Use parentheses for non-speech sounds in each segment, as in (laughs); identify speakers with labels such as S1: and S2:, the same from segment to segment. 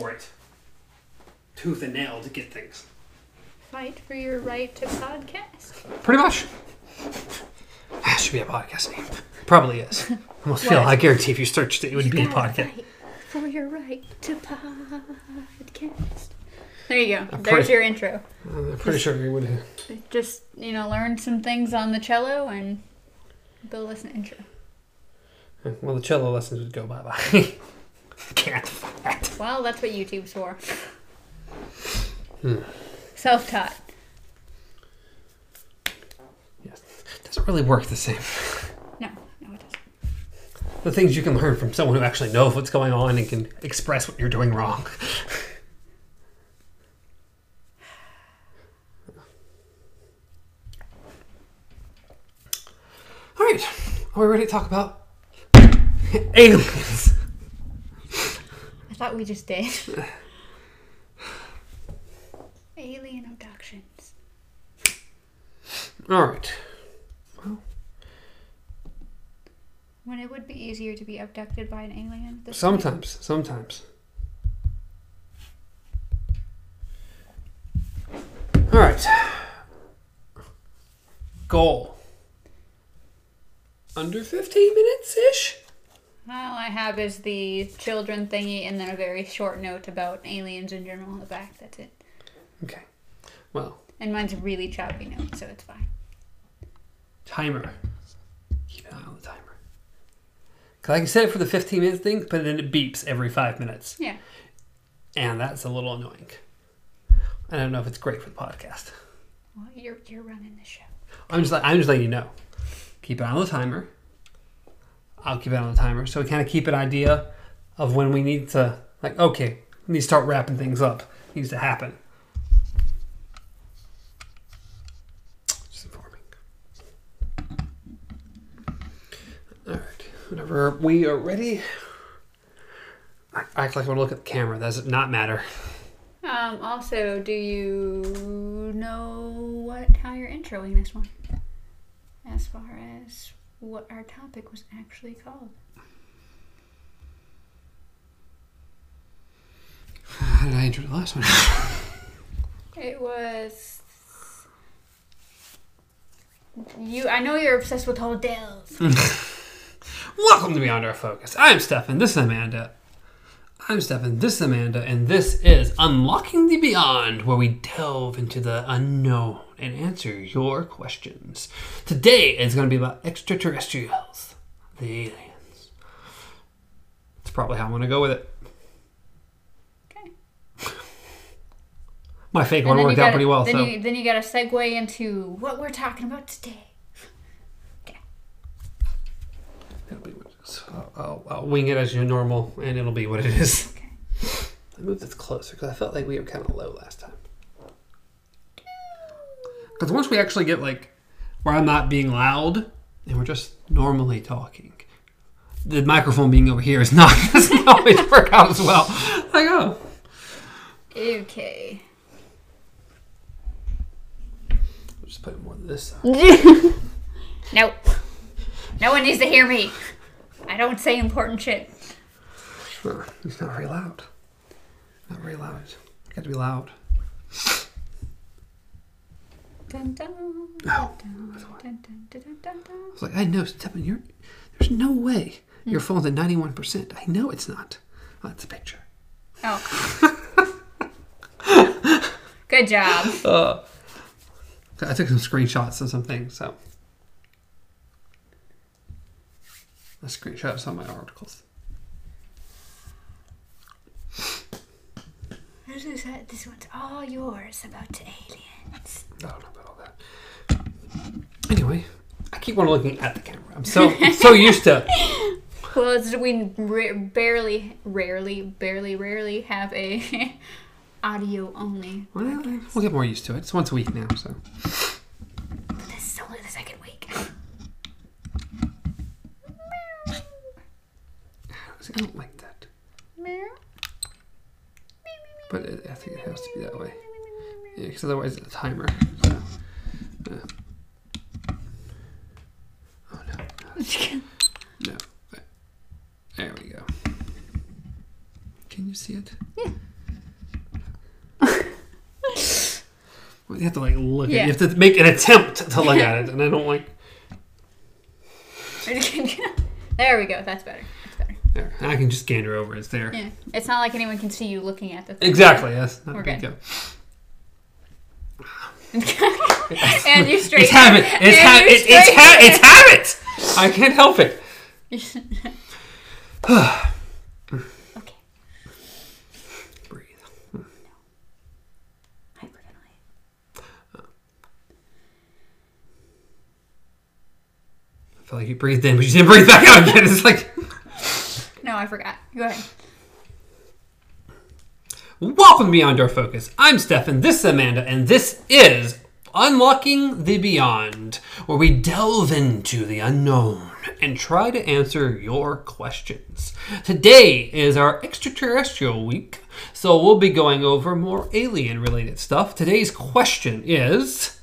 S1: for it. Tooth and nail to get things.
S2: Fight for your right to podcast.
S1: Pretty much. That should be a podcast name. Probably is. (laughs) Almost feel. I guarantee if you searched it, it would be a
S2: Gotta
S1: podcast.
S2: fight for your right to podcast. There you go.
S1: I'm
S2: There's
S1: pretty-
S2: your intro.
S1: I'm pretty sure you would.
S2: Just you know, learn some things on the cello and build us an intro.
S1: Well, the cello lessons would go bye bye. (laughs) (laughs) Can't.
S2: Well, that's what YouTube's for.
S1: Hmm.
S2: Self-taught.
S1: Yes. Doesn't really work the same.
S2: No, no, it doesn't.
S1: The things you can learn from someone who actually knows what's going on and can express what you're doing wrong. All right, are we ready to talk about (laughs) aliens?
S2: I thought we just did. (laughs) Alien abductions.
S1: All right.
S2: When it would be easier to be abducted by an alien. at this.
S1: Sometimes, sometimes. All right. Goal. Under 15 minutes ish?
S2: I have is the children thingy and then a very short note about aliens in general on the back. That's it.
S1: Okay. Well,
S2: And mine's a really choppy note, so it's fine.
S1: timer. Keep an eye on the timer. Because I can set it for the 15 minute thing, but then it beeps every five minutes.
S2: Yeah.
S1: And that's a little annoying. I don't know if it's great for the podcast.
S2: Well, you're you're running the show.
S1: I'm just, I'm just letting you know. Keep it on the timer. I'll keep it on the timer. So we kind of keep an idea of when we need to, like, okay, we need to start wrapping things up. needs to happen. Just informing. All right. Whenever we are ready, I act like I want to look at the camera. Does it not matter.
S2: Um. Also, do you know what how you're introing this one? As far as what our topic was actually called.
S1: How did I enter the last one? (laughs)
S2: It was. You. I know you're obsessed with hotels. (laughs)
S1: Welcome to Beyond Our Focus. I'm Stefan. This is Amanda. I'm Stefan. This is Amanda, and this is Unlocking the Beyond, where we delve into the unknown and answer your questions. Today is going to be about extraterrestrials, the aliens. That's probably how I'm going to go with it.
S2: Okay. (laughs)
S1: My fake
S2: And
S1: one worked out pretty well,
S2: Then
S1: so
S2: you then you got to segue into what we're talking about today.
S1: it'll be what it is. I'll, I'll, wing it as normal, and it'll be what it is.
S2: Okay. (laughs)
S1: I moved this closer because I felt like we were kind of low last time. Because once we actually get like where I'm not being loud and we're just normally talking, the microphone being over here is not (laughs) doesn't always work out as well. Like oh,
S2: Okay.
S1: I'll just put more to this side. (laughs)
S2: Nope. No one needs to hear me. I don't say important shit.
S1: Sure. It's not very loud. Not very loud. Got to be loud.
S2: Dun, dun,
S1: No,
S2: dun,
S1: that's why.
S2: dun, dun, dun, dun, dun, dun.
S1: I was like, I know, Stephen. You're there's no way your phone's at 91. percent I know it's not. Oh, that's a picture.
S2: Oh. (laughs) Good job.
S1: Uh, I took some screenshots of some things, so. I screenshot some of my articles.
S2: This is this one's all yours about aliens.
S1: I don't know about all that. Anyway, I keep on looking at the camera. I'm so I'm (laughs) so used to.
S2: Well, it's, we ra- barely, rarely, barely, rarely have a (laughs) audio only.
S1: Well, we'll get more used to it. It's once a week now, so.
S2: This is only the second week.
S1: I don't like that, but I think it has to be that way. Yeah, because otherwise it's a timer. So. uh. Oh no. No. There we go. Can you see it?
S2: Yeah.
S1: You have to like look
S2: Yeah.
S1: at. You have to make an attempt to look at it, and I don't like. (laughs)
S2: there we go. That's better. That's better.
S1: There, I can just gander over. It's there.
S2: Yeah. It's not like anyone can see you looking at the thing.
S1: Exactly. Yes. Not
S2: We're good. (laughs) and you're straight.
S1: It's habit. It's habit. It's, it's, ha- it's habit. I can't help it. (laughs) (sighs)
S2: okay.
S1: Breathe.
S2: Hyperventilate.
S1: I feel like you breathed in, but you didn't breathe back out again. It's like.
S2: No, I forgot. Go ahead.
S1: Welcome to Beyond Our Focus. I'm Stefan, this is Amanda, and this is Unlocking the Beyond, where we delve into the unknown and try to answer your questions. Today is our extraterrestrial week, so we'll be going over more alien related stuff. Today's question is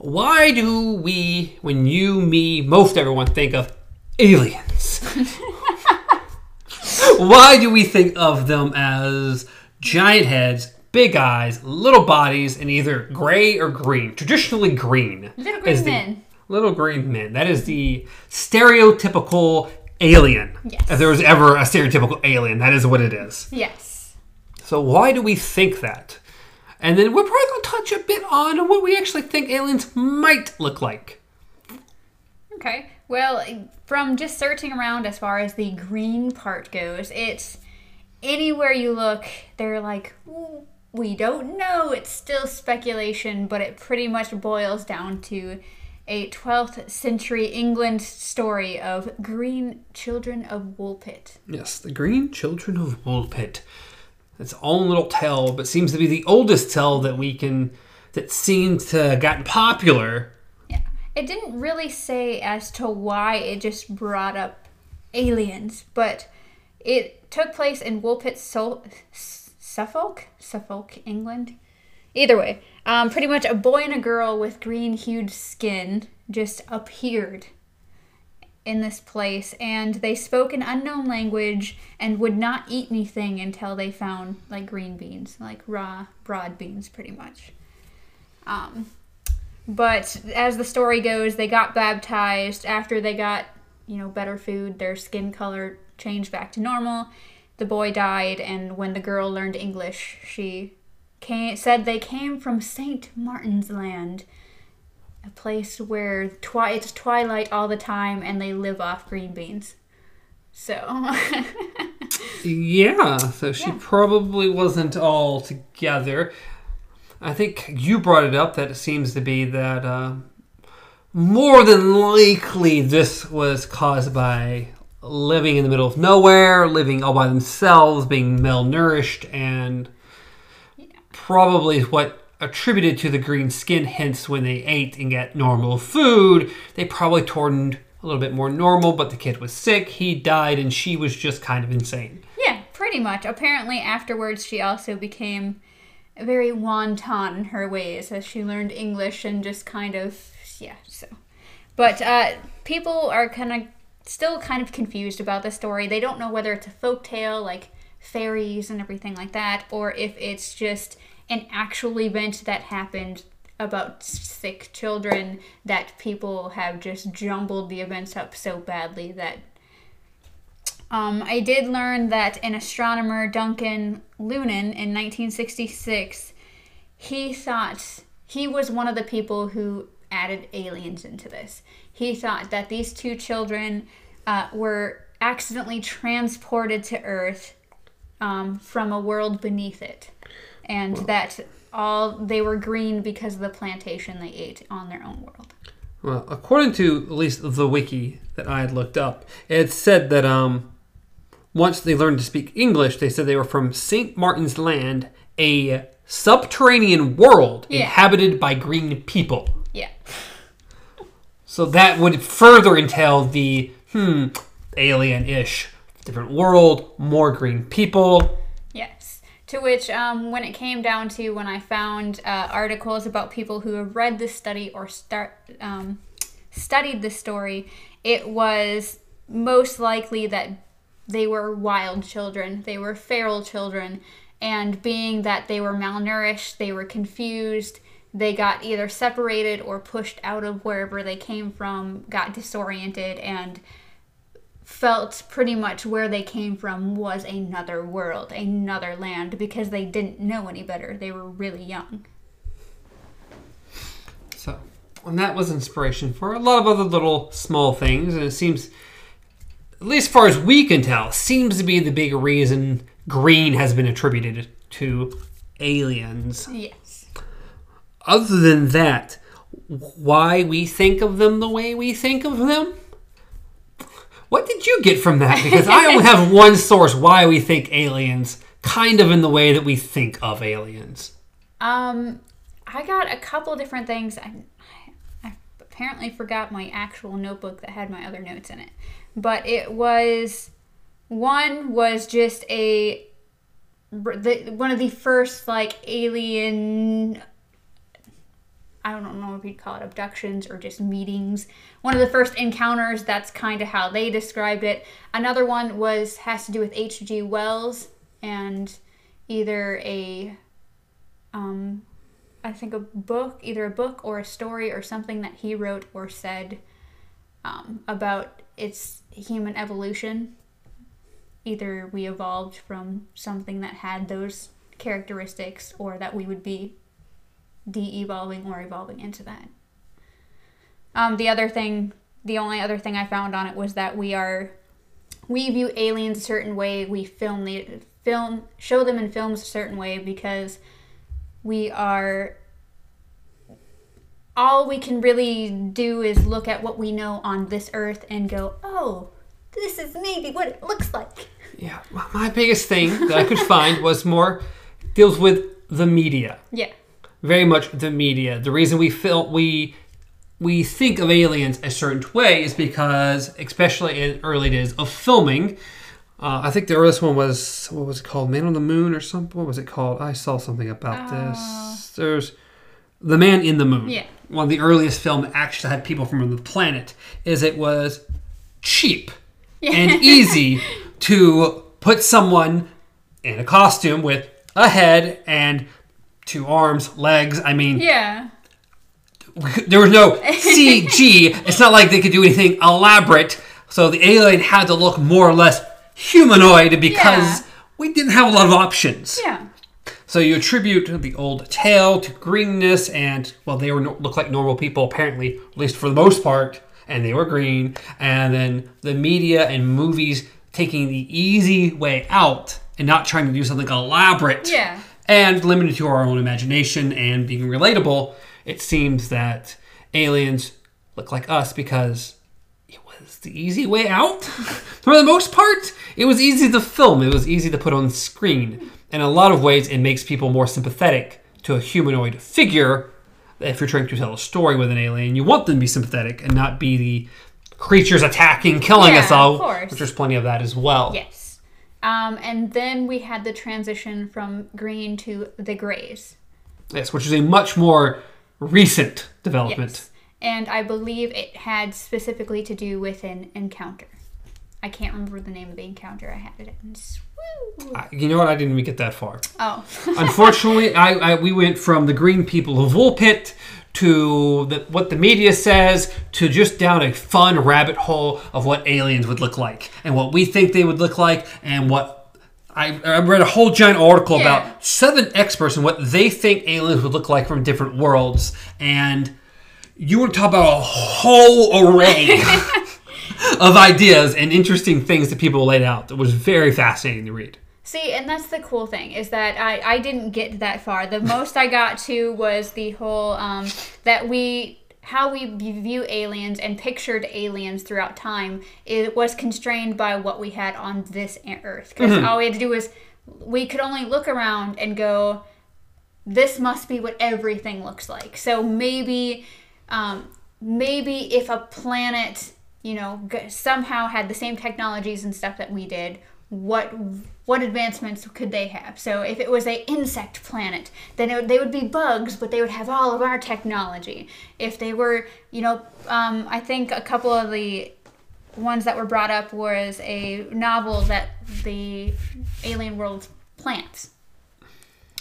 S1: Why do we, when you, me, most everyone think of aliens? (laughs) Why do we think of them as giant heads, big eyes, little bodies, and either gray or green? Traditionally green.
S2: Little green
S1: the-
S2: men.
S1: Little green men. That is the stereotypical alien.
S2: Yes.
S1: If there was ever a stereotypical alien, that is what it is.
S2: Yes.
S1: So why do we think that? And then we're probably going touch a bit on what we actually think aliens might look like.
S2: Okay. Well, from just searching around as far as the green part goes, it's anywhere you look, they're like, we don't know. It's still speculation, but it pretty much boils down to a 12th century England story of green children of Woolpit.
S1: Yes, the Green Children of Woolpit. Its own little tale, but seems to be the oldest tale that we can that seems to have gotten popular.
S2: Yeah. It didn't really say as to why it just brought up aliens, but it took place in Woolpit, Sol- Suffolk? Suffolk, England? Either way, um, pretty much a boy and a girl with green hued skin just appeared in this place and they spoke an unknown language and would not eat anything until they found like green beans, like raw, broad beans, pretty much. Um, but as the story goes, they got baptized. After they got, you know, better food, their skin color changed back to normal. The boy died, and when the girl learned English, she came, said they came from Saint Martin's Land, a place where twi- it's twilight all the time, and they live off green beans. So, (laughs)
S1: Yeah, so she
S2: Yeah.
S1: probably wasn't all together. I think you brought it up that it seems to be that uh, more than likely this was caused by living in the middle of nowhere, living all by themselves, being malnourished, and probably what attributed to the green skin. Hence, when they ate and got normal food, they probably turned a little bit more normal. But the kid was sick, he died, and she was just kind of insane.
S2: yeah, pretty much. Apparently, afterwards, she also became very wanton in her ways as she learned English and just kind of, yeah, so. But uh, people are kind of still kind of confused about the story. They don't know whether it's a folk tale like fairies and everything like that, or if it's just an actual event that happened about sick children that people have just jumbled the events up so badly that um, I did learn that an astronomer, Duncan Lunan, in 1966, he thought he was one of the people who added aliens into this. He thought that these two children uh, were accidentally transported to Earth um, from a world beneath it, and that all they were green because of the plantation they ate on their own world.
S1: Well, according to at least the wiki that I had looked up, it said that um, once they learned to speak English, they said they were from St. Martin's Land, a subterranean world
S2: Yeah.
S1: inhabited by green people.
S2: Yeah.
S1: So that would further entail the hmm alien-ish different world, more green people.
S2: To which, um, when it came down to when I found uh, articles about people who have read this study or start um, studied this story, it was most likely that they were wild children. They were feral children, and being that they were malnourished, they were confused. they got either separated or pushed out of wherever they came from, got disoriented, and felt pretty much where they came from was another world, another land, because they didn't know any better. They were really young.
S1: So, and that was inspiration for a lot of other little small things, and it seems, at least as far as we can tell, seems to be the big reason green has been attributed to aliens.
S2: Yes.
S1: Other than that, why we think of them the way we think of them? What did you get from that? Because I only have (laughs) one source why we think aliens, kind of in the way that we think of aliens.
S2: Um, I got a couple different things. I, I apparently forgot my actual notebook that had my other notes in it, but it was one was just a the, one of the first like alien I don't know if you'd call it abductions or just meetings. One of the first encounters, that's kind of how they described it. Another one was has to do with H.G. Wells and either a um I think a book, either a book or a story or something that he wrote or said um, about its human evolution. Either we evolved from something that had those characteristics or that we would be de evolving or evolving into that. Um, the other thing, the only other thing I found on it was that we are, we view aliens a certain way. We film the film, show them in films a certain way because we are. All we can really do is look at what we know on this earth and go, oh, this is maybe what it looks like.
S1: Yeah, my biggest thing that I could find was more deals with the media.
S2: Yeah.
S1: Very much the media. The reason we feel we we think of aliens a certain way is because, especially in early days of filming, uh, I think the earliest one was what was it called, Man on the Moon or something. What was it called? I saw something about this. There's the Man in the Moon.
S2: Yeah.
S1: One of the earliest film actually had people from the planet. Is it was cheap and (laughs) easy to put someone in a costume with a head and two arms, legs. I mean,
S2: Yeah. (laughs)
S1: there was no (laughs) CG. it's not like they could do anything elaborate. So the alien had to look more or less humanoid because
S2: Yeah.
S1: we didn't have a lot of options.
S2: Yeah.
S1: So you attribute the old tale to greenness, and well, they were look like normal people apparently, at least for the most part, and they were green. And then the media and movies taking the easy way out and not trying to do something elaborate
S2: Yeah.
S1: And limited to our own imagination and being relatable. It seems that aliens look like us because it was the easy way out. (laughs) For the most part, it was easy to film, it was easy to put on screen. In a lot of ways, it makes people more sympathetic to a humanoid figure. If you're trying to tell a story with an alien, you want them to be sympathetic and not be the creatures attacking, killing
S2: Yeah,
S1: us all.
S2: of course.
S1: Which there's plenty of that as well.
S2: Yes. Um, and then we had the transition from green to the grays.
S1: Yes, which is a much more recent development.
S2: Yes. And I believe it had specifically to do with an encounter. I can't remember the name of the encounter. I had it in.
S1: I- You know what? I didn't even get that far.
S2: Oh. (laughs)
S1: Unfortunately, I, I we went from the green people of Woolpit to the, what the media says to just down a fun rabbit hole of what aliens would look like and what we think they would look like and what I, I read a whole giant article
S2: Yeah.
S1: about seven experts and what they think aliens would look like from different worlds and you would talk about a whole array (laughs) of ideas and interesting things that people laid out. It was very fascinating to read.
S2: See, and that's the cool thing is that I, I didn't get that far. The (laughs) most I got to was the whole um, that we how we view aliens and pictured aliens throughout time. It was constrained by what we had on this Earth because all we had to do was we could only look around and go, this must be what everything looks like. So maybe, um, maybe if a planet, you know, g- somehow had the same technologies and stuff that we did, what what advancements could they have? So if it was a insect planet, then they would be bugs, but they would have all of our technology. If they were, you know, um, I think a couple of the ones that were brought up was a novel that the alien world plants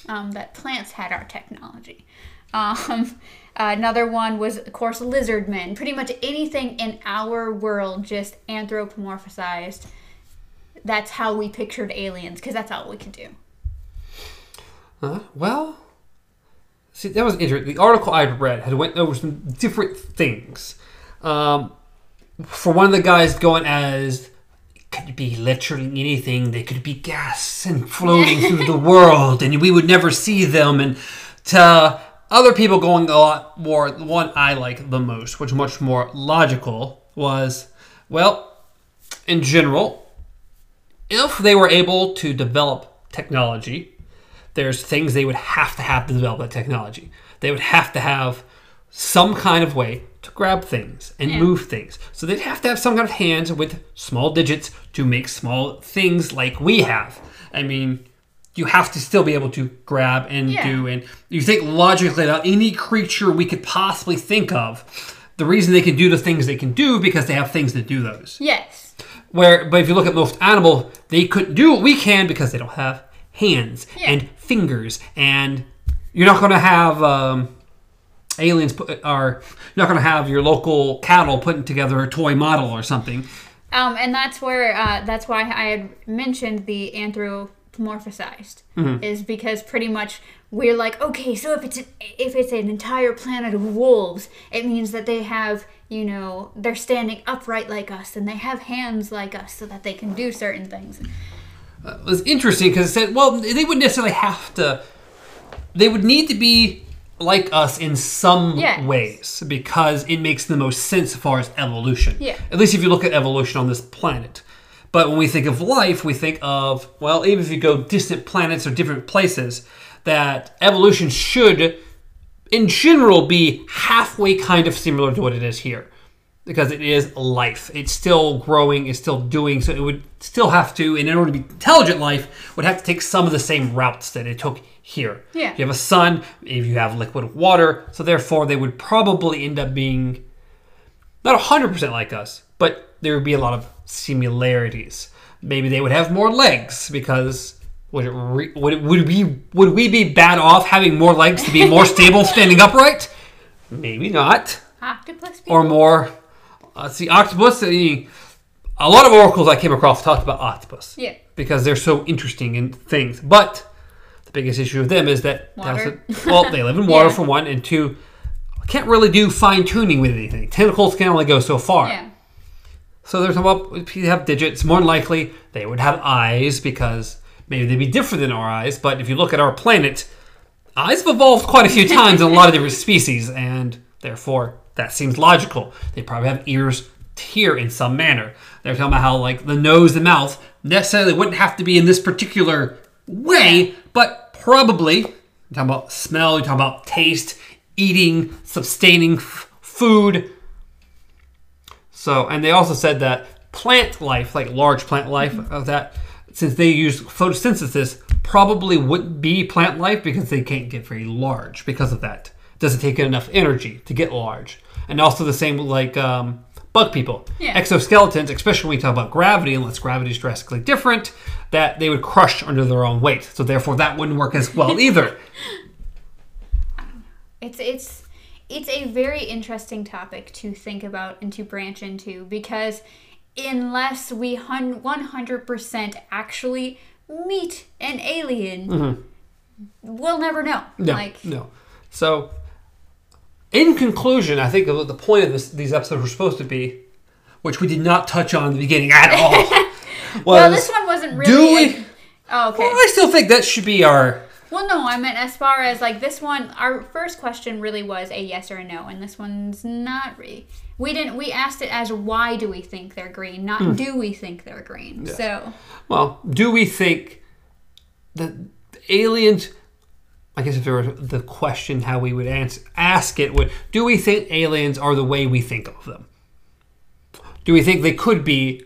S2: um, that plants had our technology. Um, (laughs) another one was, of course, lizard men. Pretty much anything in our world just anthropomorphized. That's how we pictured aliens because that's all we could do.
S1: Uh, well, see, that was interesting. The article I'd read had went over some different things. Um, for one of the guys going as could be literally anything. They could be gas and floating through the (laughs) world, and we would never see them. And to other people going a lot more, the one I like the most, which much more logical, was well, in general, if they were able to develop technology, there's things they would have to have to develop that technology. They would have to have some kind of way to grab things and
S2: Yeah.
S1: move things. So they'd have to have some kind of hands with small digits to make small things like we have. I mean, you have to still be able to grab and
S2: Yeah.
S1: do and you think logically about any creature we could possibly think of. The reason they can do the things they can do because they have things to do those.
S2: Yes.
S1: Where, but if you look at most animal, they couldn't do what we can because they don't have hands
S2: Yeah.
S1: and fingers, and you're not going to have um, aliens put, or you're not going to have your local cattle putting together a toy model or something.
S2: Um, and that's where uh, that's why I had mentioned the anthropomorphized is because pretty much we're like okay so if it's an, if it's an entire planet of wolves it means that they have you know they're standing upright like us and they have hands like us so that they can do certain things uh,
S1: It was interesting because it said, well, they wouldn't necessarily have to. They would need to be like us in some
S2: Yes.
S1: ways because it makes the most sense as far as evolution.
S2: Yeah.
S1: At least if you look at evolution on this planet. But when we think of life, we think of, well, even if you go distant planets or different places, that evolution should, in general, be halfway kind of similar to what it is here. Because it is life. It's still growing, it's still doing, so it would still have to, and in order to be intelligent life, would have to take some of the same routes that it took here.
S2: Yeah.
S1: If you have a sun, if you have liquid water, so therefore they would probably end up being not 100% like us, but there would be a lot of similarities. Maybe they would have more legs because would it re- would it, would we would we be bad off having more legs to be more (laughs) stable standing upright? Maybe not.
S2: octopus people
S1: Or more uh, see octopus a lot of oracles I came across talked about octopus
S2: yeah
S1: because they're so interesting in things. But the biggest issue with them is that
S2: Water. (laughs)
S1: well, they live in water
S2: Yeah.
S1: for one, and two, can't really do fine tuning with anything. Tentacles can only go so far.
S2: yeah
S1: So there's about if you have digits, more than likely they would have eyes because maybe they'd be different than our eyes. But if you look at our planet, eyes have evolved quite a few times in a lot of different species, and therefore that seems logical. They probably have ears here in some manner. They're talking about how like the nose and mouth necessarily wouldn't have to be in this particular way, but probably you're talking about smell, you're talking about taste, eating, sustaining f- food. So, and they also said that plant life, like large plant life, of that since they use photosynthesis, probably wouldn't be plant life because they can't get very large because of that. It doesn't take enough energy to get large. And also the same with like um, bug people.
S2: Yeah.
S1: Exoskeletons, especially when we talk about gravity, unless gravity is drastically different, that they would crush under their own weight. So therefore, that wouldn't work as well (laughs) either.
S2: It's it's it's a very interesting topic to think about and to branch into because unless we hun- 100% actually meet an alien, we'll never know.
S1: Mm-hmm. No,
S2: Like
S1: no. So, in conclusion, I think the point of this, these episodes were supposed to be, which we did not touch on in the beginning at all, (laughs)
S2: well, this one wasn't really.
S1: do we?
S2: a- oh, okay.
S1: Well, I still think that should be our.
S2: Well, no, I meant as far as like this one, our first question really was a yes or a no, and this one's not really. We didn't. We asked it as why do we think they're green, not
S1: Hmm.
S2: do we think they're green. So
S1: Well, do we think that aliens? I guess if there were the question, how we would answer, ask it would: Do we think aliens are the way we think of them? Do we think they could be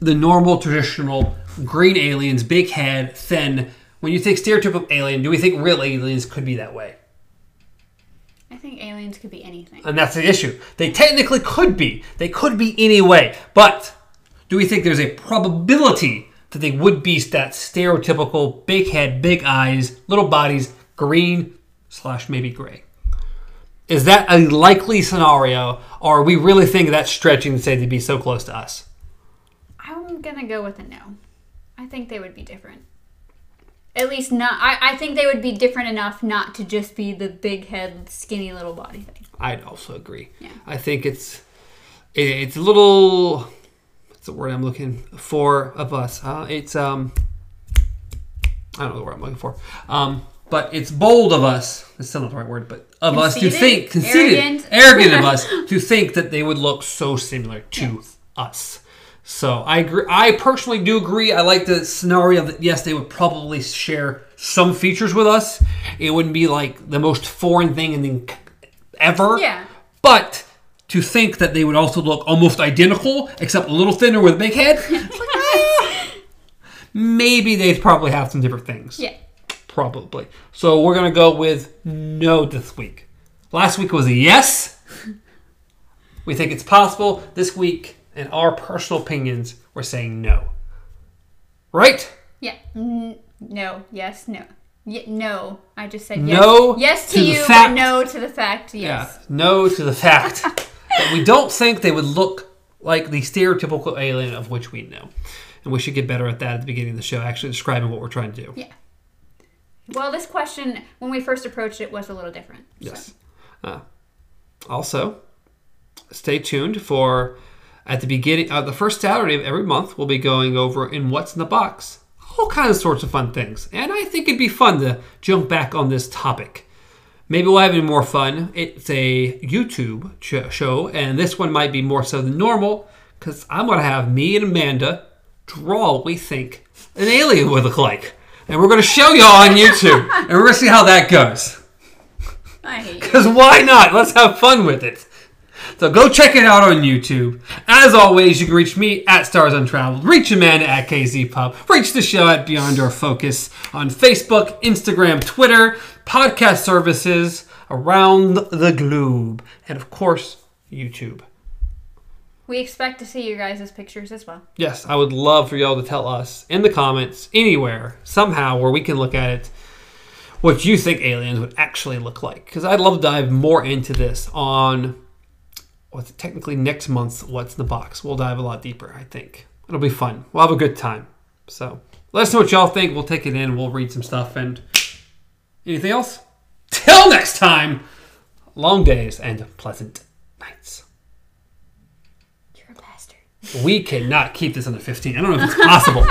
S1: the normal, traditional green aliens, big head, thin? When you think stereotypical alien, do we think real aliens could be that way?
S2: I think aliens could be anything.
S1: And that's the issue. They technically could be. They could be any way. But do we think there's a probability that they would be that stereotypical big head, big eyes, little bodies, green slash maybe gray? Is that a likely scenario, or are we really think that's stretching to say they'd be so close to us?
S2: I'm gonna go with a no. I think they would be different. At least not. I, I think they would be different enough not to just be the big head, skinny little body thing.
S1: I'd also agree.
S2: Yeah.
S1: I think it's it, it's a little what's the word I'm looking for of us. Uh, it's um I don't know the word I'm looking for. Um, but it's bold of us. It's still not the right word, but of us to think conceited,
S2: Arrogant?
S1: arrogant of (laughs) us to think that they would look so similar to
S2: Yes.
S1: us. So I agree. I personally do agree. I like the scenario that yes, they would probably share some features with us. It wouldn't be like the most foreign thing in the ever.
S2: Yeah.
S1: But to think that they would also look almost identical, except a little thinner with a big head, (laughs) ah, (laughs) maybe they'd probably have some different things.
S2: Yeah.
S1: Probably. So we're gonna go with no this week. Last week was a yes. We think it's possible. This week, in our personal opinions, we're saying no. Right?
S2: Yeah. N- no. Yes. No. Y- no. I just said
S1: No
S2: yes. To,
S1: to
S2: you, but no to the fact. Yes.
S1: Yeah. No to the fact (laughs) that we don't think they would look like the stereotypical alien of which we know. And we should get better at that at the beginning of the show, actually describing what we're trying to do.
S2: Yeah. Well, this question, when we first approached it, was a little different. so.
S1: Yes. Uh, also, stay tuned for at the beginning, uh, the first Saturday of every month, we'll be going over in what's in the box, all kinds of sorts of fun things, and I think it'd be fun to jump back on this topic. Maybe we'll have even more fun. It's a YouTube ch- show, and this one might be more so than normal because I'm going to have me and Amanda draw what we think an alien would look like. And we're going to show y'all on YouTube, (laughs) and we're going to see how that goes.
S2: I hate you.
S1: Because why not? Let's have fun with it. So go check it out on YouTube. As always, you can reach me at Stars Untraveled, reach Amanda at KZ Pub, reach the show at Beyond Our Focus on Facebook, Instagram, Twitter, podcast services around the globe, and of course, YouTube.
S2: We expect to see you guys' pictures as well.
S1: Yes, I would love for y'all to tell us in the comments, anywhere, somehow, where we can look at it, what you think aliens would actually look like. Because I'd love to dive more into this on what's technically next month's What's in the Box. We'll dive a lot deeper, I think. It'll be fun. We'll have a good time. So let us know what y'all think. We'll take it in. We'll read some stuff. And anything else? Till next time, long days and pleasant nights.
S2: You're a bastard.
S1: We cannot keep this under 15. I don't know if it's (laughs) possible.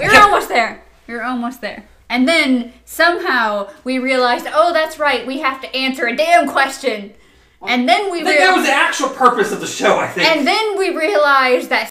S2: We're almost there. We're almost there. And then somehow we realized, oh, that's right, we have to answer a damn question. And then we
S1: I think that was
S2: realized,
S1: the actual purpose of the show, I think.
S2: and then we realized that